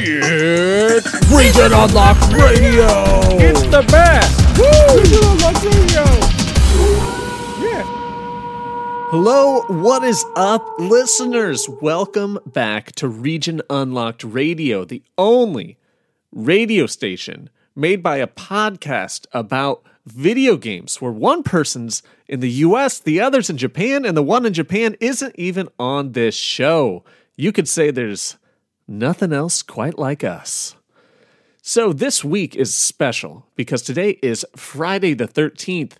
It's Region Unlocked Radio! It's the best. Woo! Region Unlocked Radio. Yeah. Hello, what is up, listeners? Welcome back to Region Unlocked Radio, the only radio station made by a podcast about video games where one person's in the US, the other's in Japan, and the one in Japan isn't even on this show. You could say there's nothing else quite like us. So this week is special because today is Friday the 13th,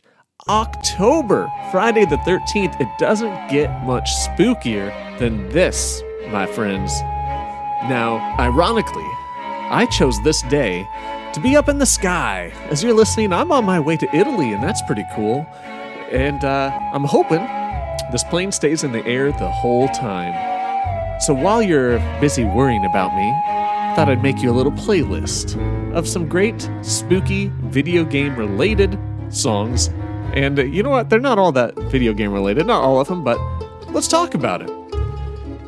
October, Friday the 13th. It doesn't get much spookier than this, my friends. Now, ironically, I chose this day to be up in the sky. As you're listening, I'm on my way to Italy, and that's pretty cool. And uh, I'm hoping this plane stays in the air the whole time. So while you're busy worrying about me, thought I'd make you a little playlist of some great spooky video game related songs. And uh, you know what? They're not all that video game related, not all of them, but let's talk about it.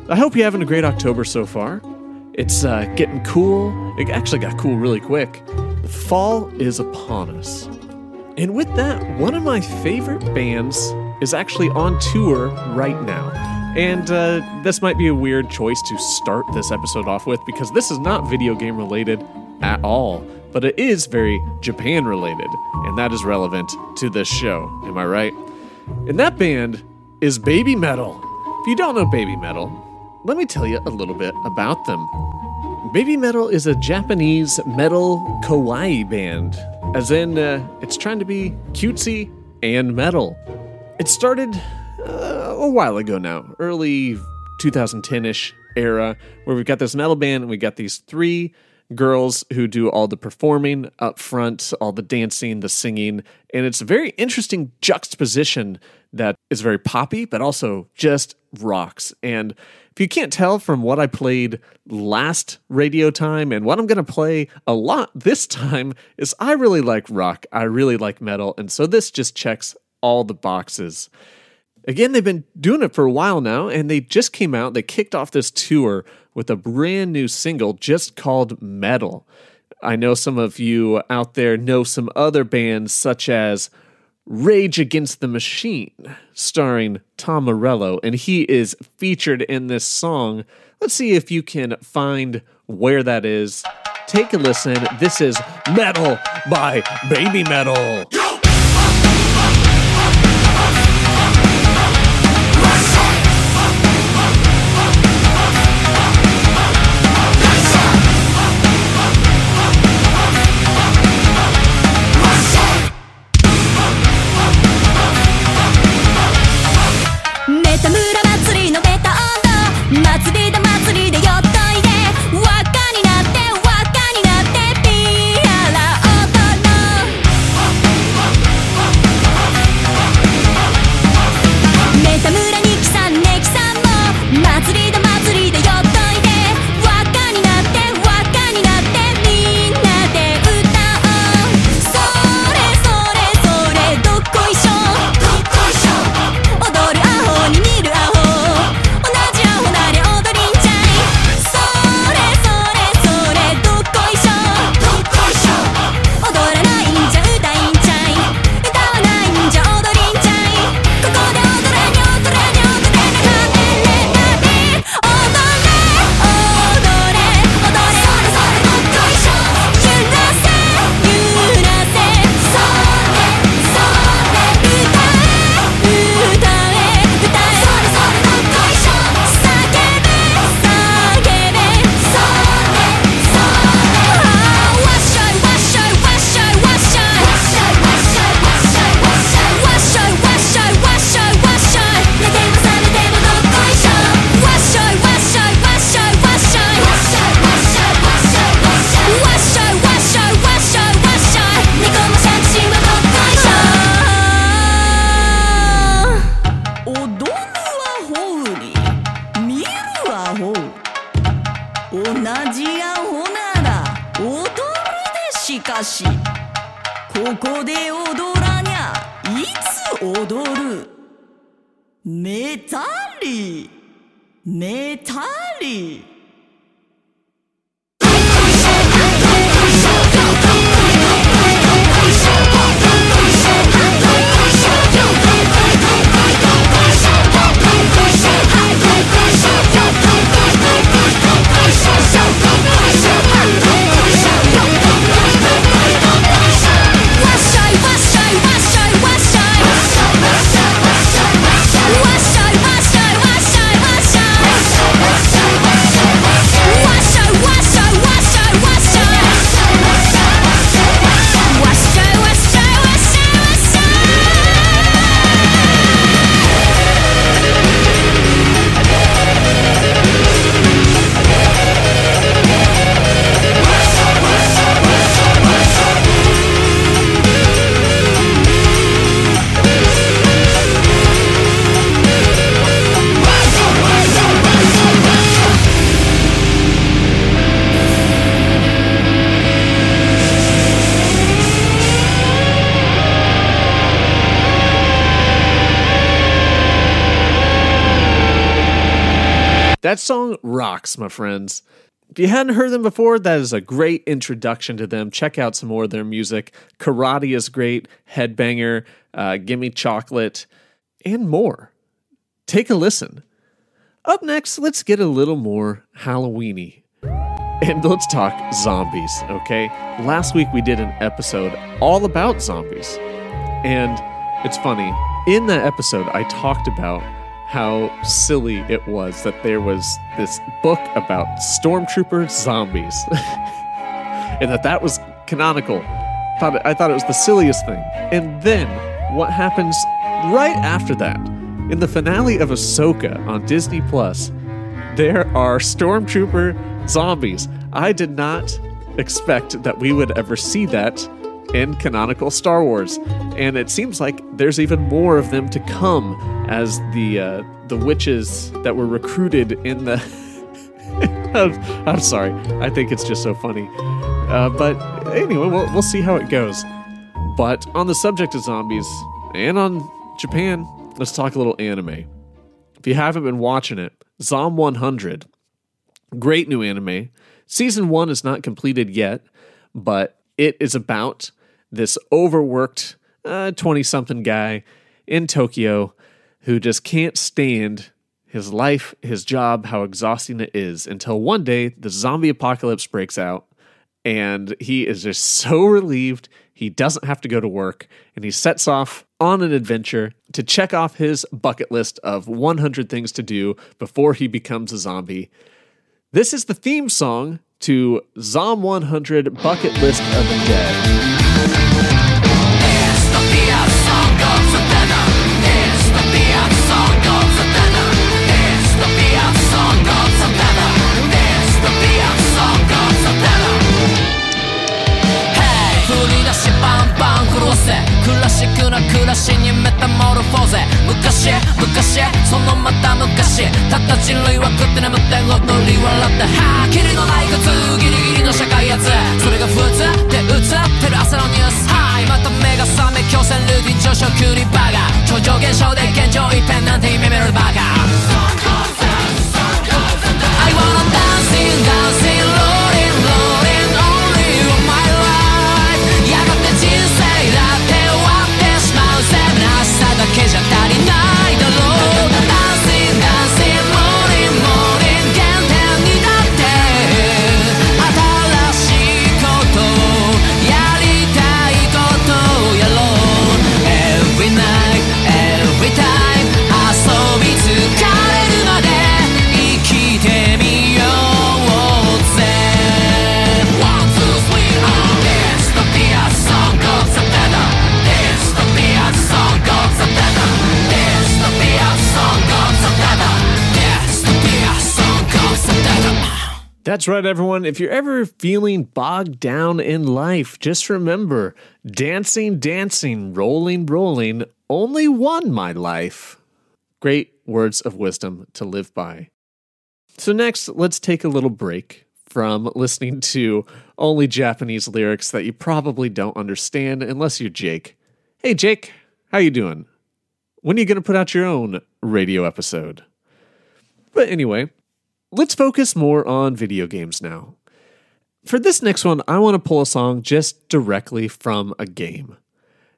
I hope you're having a great October so far. It's uh, getting cool. It actually got cool really quick. The fall is upon us. And with that, one of my favorite bands is actually on tour right now. And uh, this might be a weird choice to start this episode off with because this is not video game related at all, but it is very Japan related, and that is relevant to this show. Am I right? And that band is BABYMETAL. If you don't know BABYMETAL, let me tell you a little bit about them. BABYMETAL is a Japanese metal kawaii band, as in, uh, it's trying to be cutesy and metal. It started uh, a while ago now, early 2010 ish era, where we've got this metal band and we got these three girls who do all the performing up front, all the dancing, the singing, and it's a very interesting juxtaposition that is very poppy, but also just rocks. And if you can't tell from what I played last radio time and what I'm going to play a lot this time, is I really like rock, I really like metal, and so this just checks all the boxes. Again, they've been doing it for a while now, and they just came out. They kicked off this tour with a brand new single just called Metal. I know some of you out there know some other bands such as Rage Against the Machine, starring Tom Morello, and he is featured in this song. Let's see if you can find where that is. Take a listen. This is Metal by BABYMETAL. しかしここで踊らにゃいつ踊る？メタリメタリ song rocks, my friends. If you hadn't heard them before, that is a great introduction to them. Check out some more of their music. Karate is great, Headbanger, uh, Gimme Chocolate, and more. Take a listen. Up next, let's get a little more Halloweeny. And let's talk zombies, okay? Last week we did an episode all about zombies. And it's funny, in that episode, I talked about how silly it was that there was this book about stormtrooper zombies and that that was canonical. I thought it was the silliest thing. And then what happens right after that? In the finale of Ahsoka on Disney Plus, there are stormtrooper zombies. I did not expect that we would ever see that in canonical Star Wars, and it seems like there's even more of them to come as the uh, the witches that were recruited in the. I'm sorry, I think it's just so funny, uh, but anyway, we'll we'll see how it goes. But on the subject of zombies and on Japan, let's talk a little anime. If you haven't been watching it, Zom 100, great new anime. Season one is not completed yet, but it is about this overworked 20 uh, something guy in Tokyo who just can't stand his life, his job, how exhausting it is until one day the zombie apocalypse breaks out and he is just so relieved he doesn't have to go to work and he sets off on an adventure to check off his bucket list of 100 things to do before he becomes a zombie. This is the theme song to Zom 100 Bucket List of the Dead. 暮らしにメタモルフォーゼ。昔昔そのまた昔。たった人類は食って眠って踊り笑って。はっきりのない靴ギリギリの社会やつ。それが普通って映ってる朝のニュース。はいまた目が覚め強制ルーティン上昇クリバーガー超常現象で現状一変なんて夢見るバーガー That's right, everyone. If you're ever feeling bogged down in life, just remember dancing, dancing, rolling, rolling, only one, my life. Great words of wisdom to live by. So, next, let's take a little break from listening to only Japanese lyrics that you probably don't understand unless you're Jake. Hey, Jake, how you doing? When are you going to put out your own radio episode? But anyway, let's focus more on video games now. For this next one, I want to pull a song just directly from a game,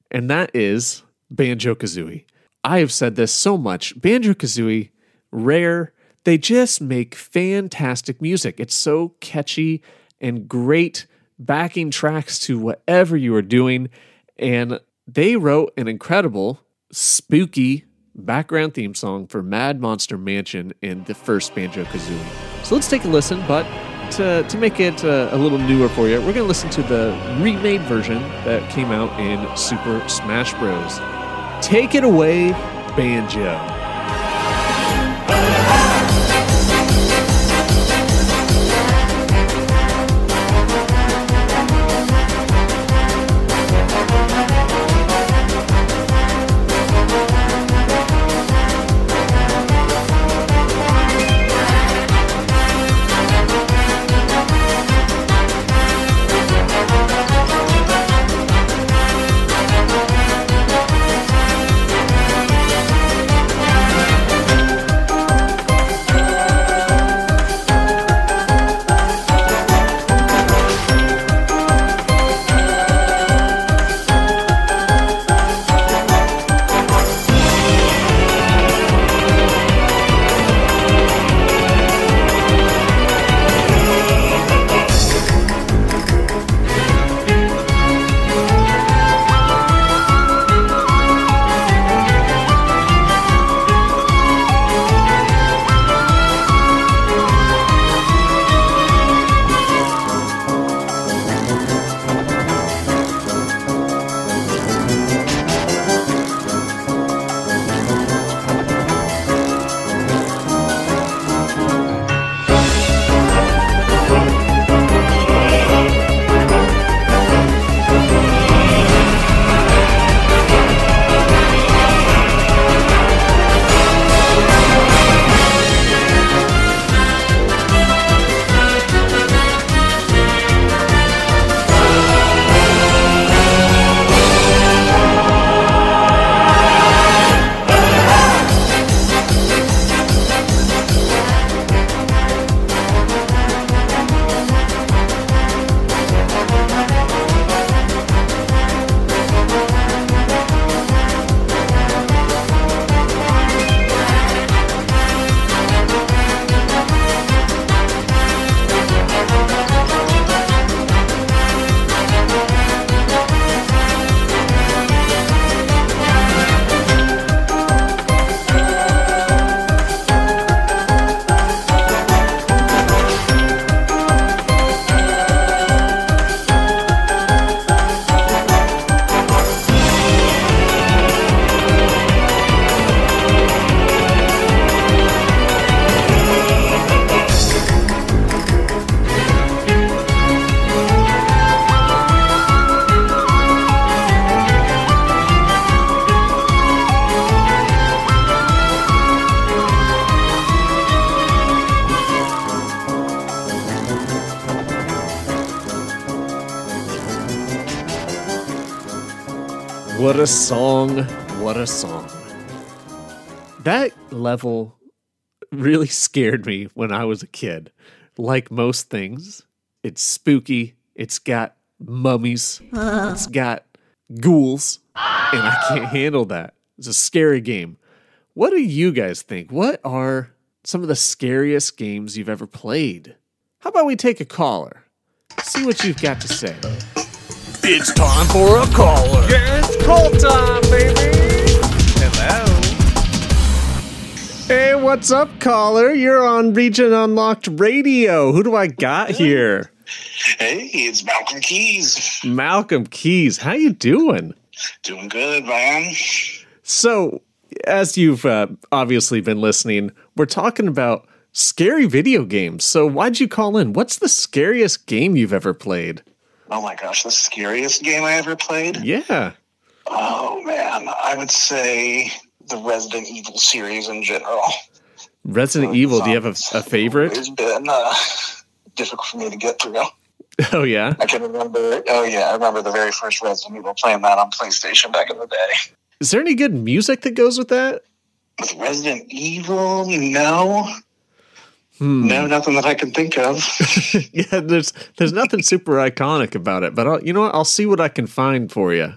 and that is Banjo Kazooie. I have said this so much Banjo Kazooie, rare, they just make fantastic music. It's so catchy and great backing tracks to whatever you are doing. And they wrote an incredible, spooky background theme song for Mad Monster Mansion in the first Banjo Kazooie. So let's take a listen, but to, to make it uh, a little newer for you, we're going to listen to the remade version that came out in Super Smash Bros. Take it away, Banjo. What a song. What a song. That level really scared me when I was a kid. Like most things, it's spooky. It's got mummies. It's got ghouls. And I can't handle that. It's a scary game. What do you guys think? What are some of the scariest games you've ever played? How about we take a caller? See what you've got to say. It's time for a caller. Yeah, it's call time, baby. Hello. Hey, what's up, caller? You're on Region Unlocked Radio. Who do I got here? Hey, it's Malcolm Keys. Malcolm Keys. How you doing? Doing good, man. So, as you've uh, obviously been listening, we're talking about scary video games. So, why'd you call in? What's the scariest game you've ever played? Oh my gosh, the scariest game I ever played? Yeah. Oh man, I would say the Resident Evil series in general. Resident Evil. Do you have a, a favorite? It's been uh, difficult for me to get through. Oh, yeah. I can remember. Oh yeah, I remember the very first Resident Evil playing that on PlayStation back in the day. Is there any good music that goes with that? With Resident Evil, no, Hmm. no, nothing that I can think of. yeah, there's there's nothing super iconic about it, but I'll, you know what? I'll see what I can find for you.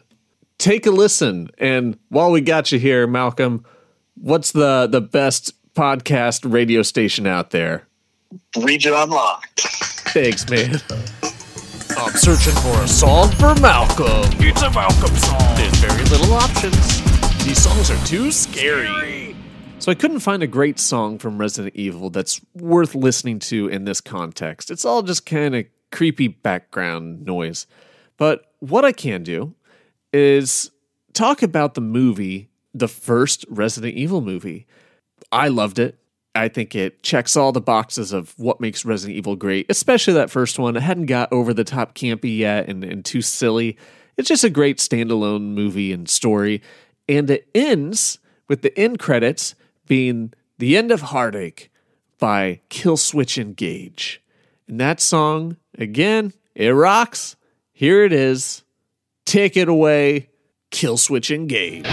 Take a listen, and while we got you here, Malcolm, what's the the best podcast radio station out there? Region Unlocked. Thanks, man. I'm searching for a song for Malcolm. It's a Malcolm song. There's very little options. These songs are too scary. So I couldn't find a great song from Resident Evil that's worth listening to in this context. It's all just kind of creepy background noise. But what I can do is talk about the movie, the first Resident Evil movie. I loved it. I think it checks all the boxes of what makes Resident Evil great, especially that first one. It hadn't got over the top campy yet and, and too silly. It's just a great standalone movie and story. And it ends with the end credits being The End of Heartache by Killswitch Engage. And that song, again, it rocks. Here it is. Take it away, Killswitch Engage.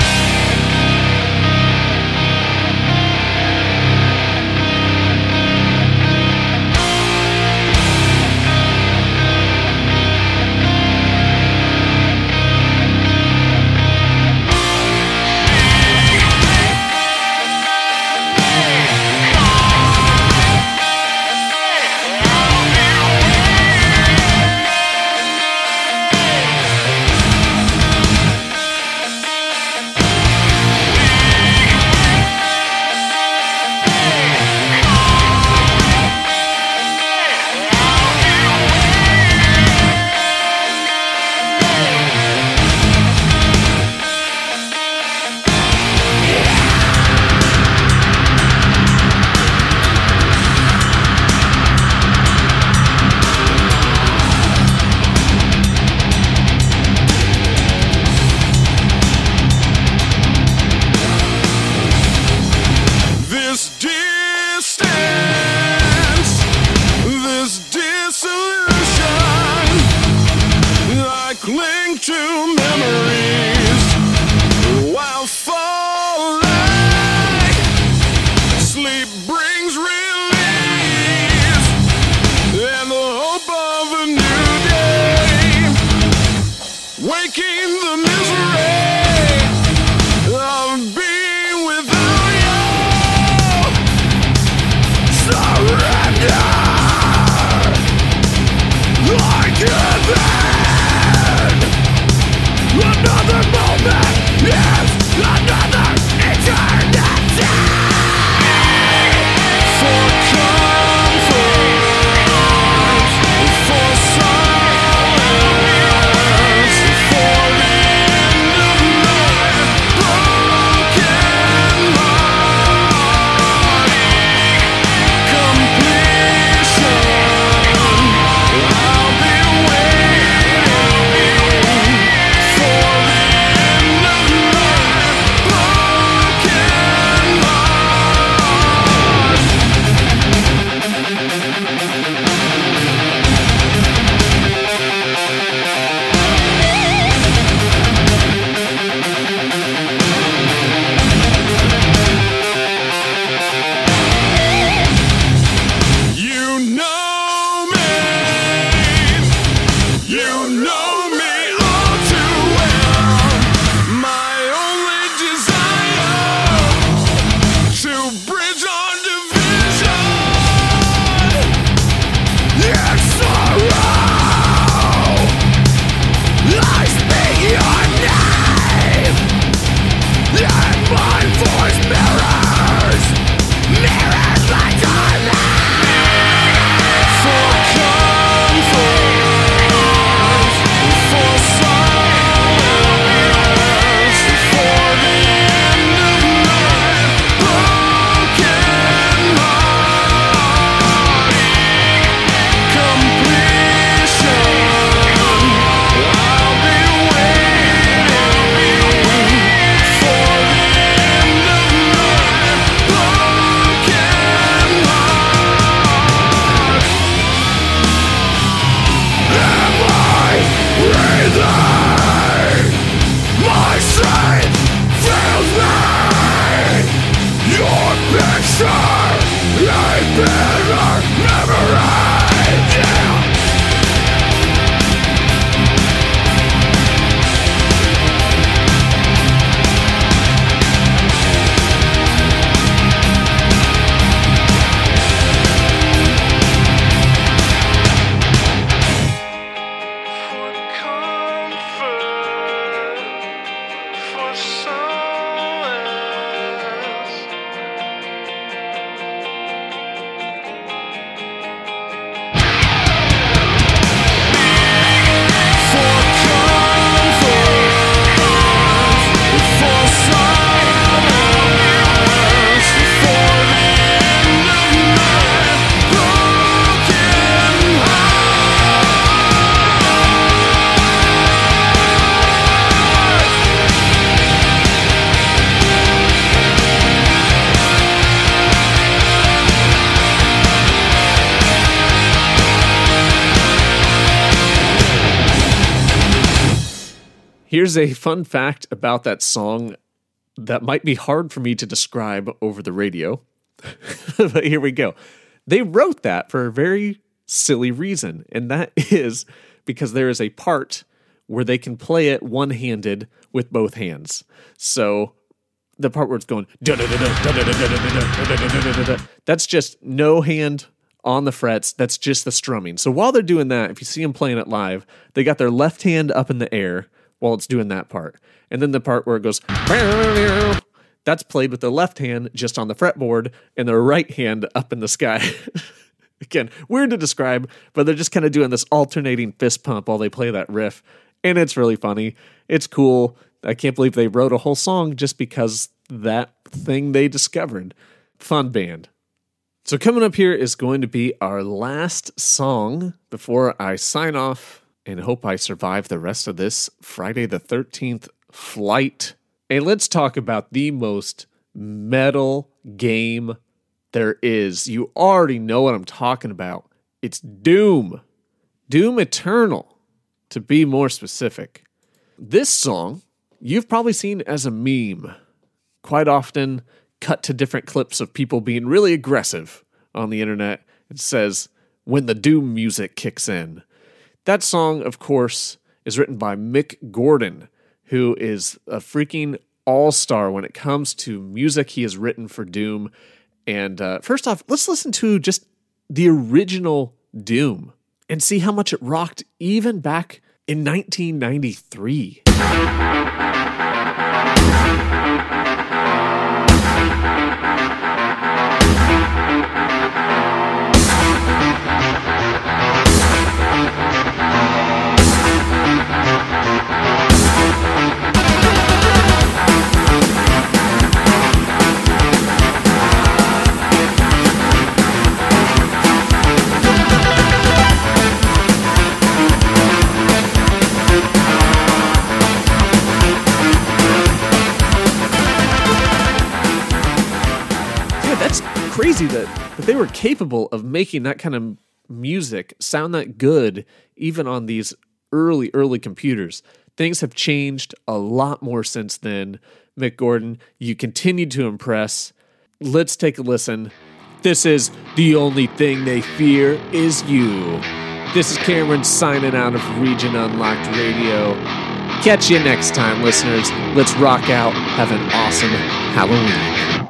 Here's a fun fact about that song that might be hard for me to describe over the radio. but here we go. They wrote that for a very silly reason, and that is because there is a part where they can play it one handed with both hands. So the part where it's going, that's just no hand on the frets. That's just the strumming. So while they're doing that, if you see them playing it live, they got their left hand up in the air while it's doing that part. And then the part where it goes, that's played with the left hand just on the fretboard and the right hand up in the sky. Again, weird to describe, but they're just kind of doing this alternating fist pump while they play that riff. And it's really funny. It's cool. I can't believe they wrote a whole song just because that thing they discovered. Fun band. So, coming up here is going to be our last song before I sign off and hope I survive the rest of this Friday the 13th flight. And let's talk about the most metal game there is. You already know what I'm talking about. It's Doom. Doom Eternal, to be more specific. This song you've probably seen as a meme. Quite often, cut to different clips of people being really aggressive on the internet. It says, when the Doom music kicks in. That song, of course, is written by Mick Gordon, who is a freaking all star when it comes to music he has written for Doom. And uh, first off, let's listen to just the original Doom and see how much it rocked even back in 1993. They were capable of making that kind of music sound that good even on these early, early computers. Things have changed a lot more since then. Mick Gordon, you continue to impress. Let's take a listen. This is The Only Thing They Fear Is You. This is Cameron signing out of Region Unlocked Radio. Catch you next time, listeners. Let's rock out. Have an awesome Halloween.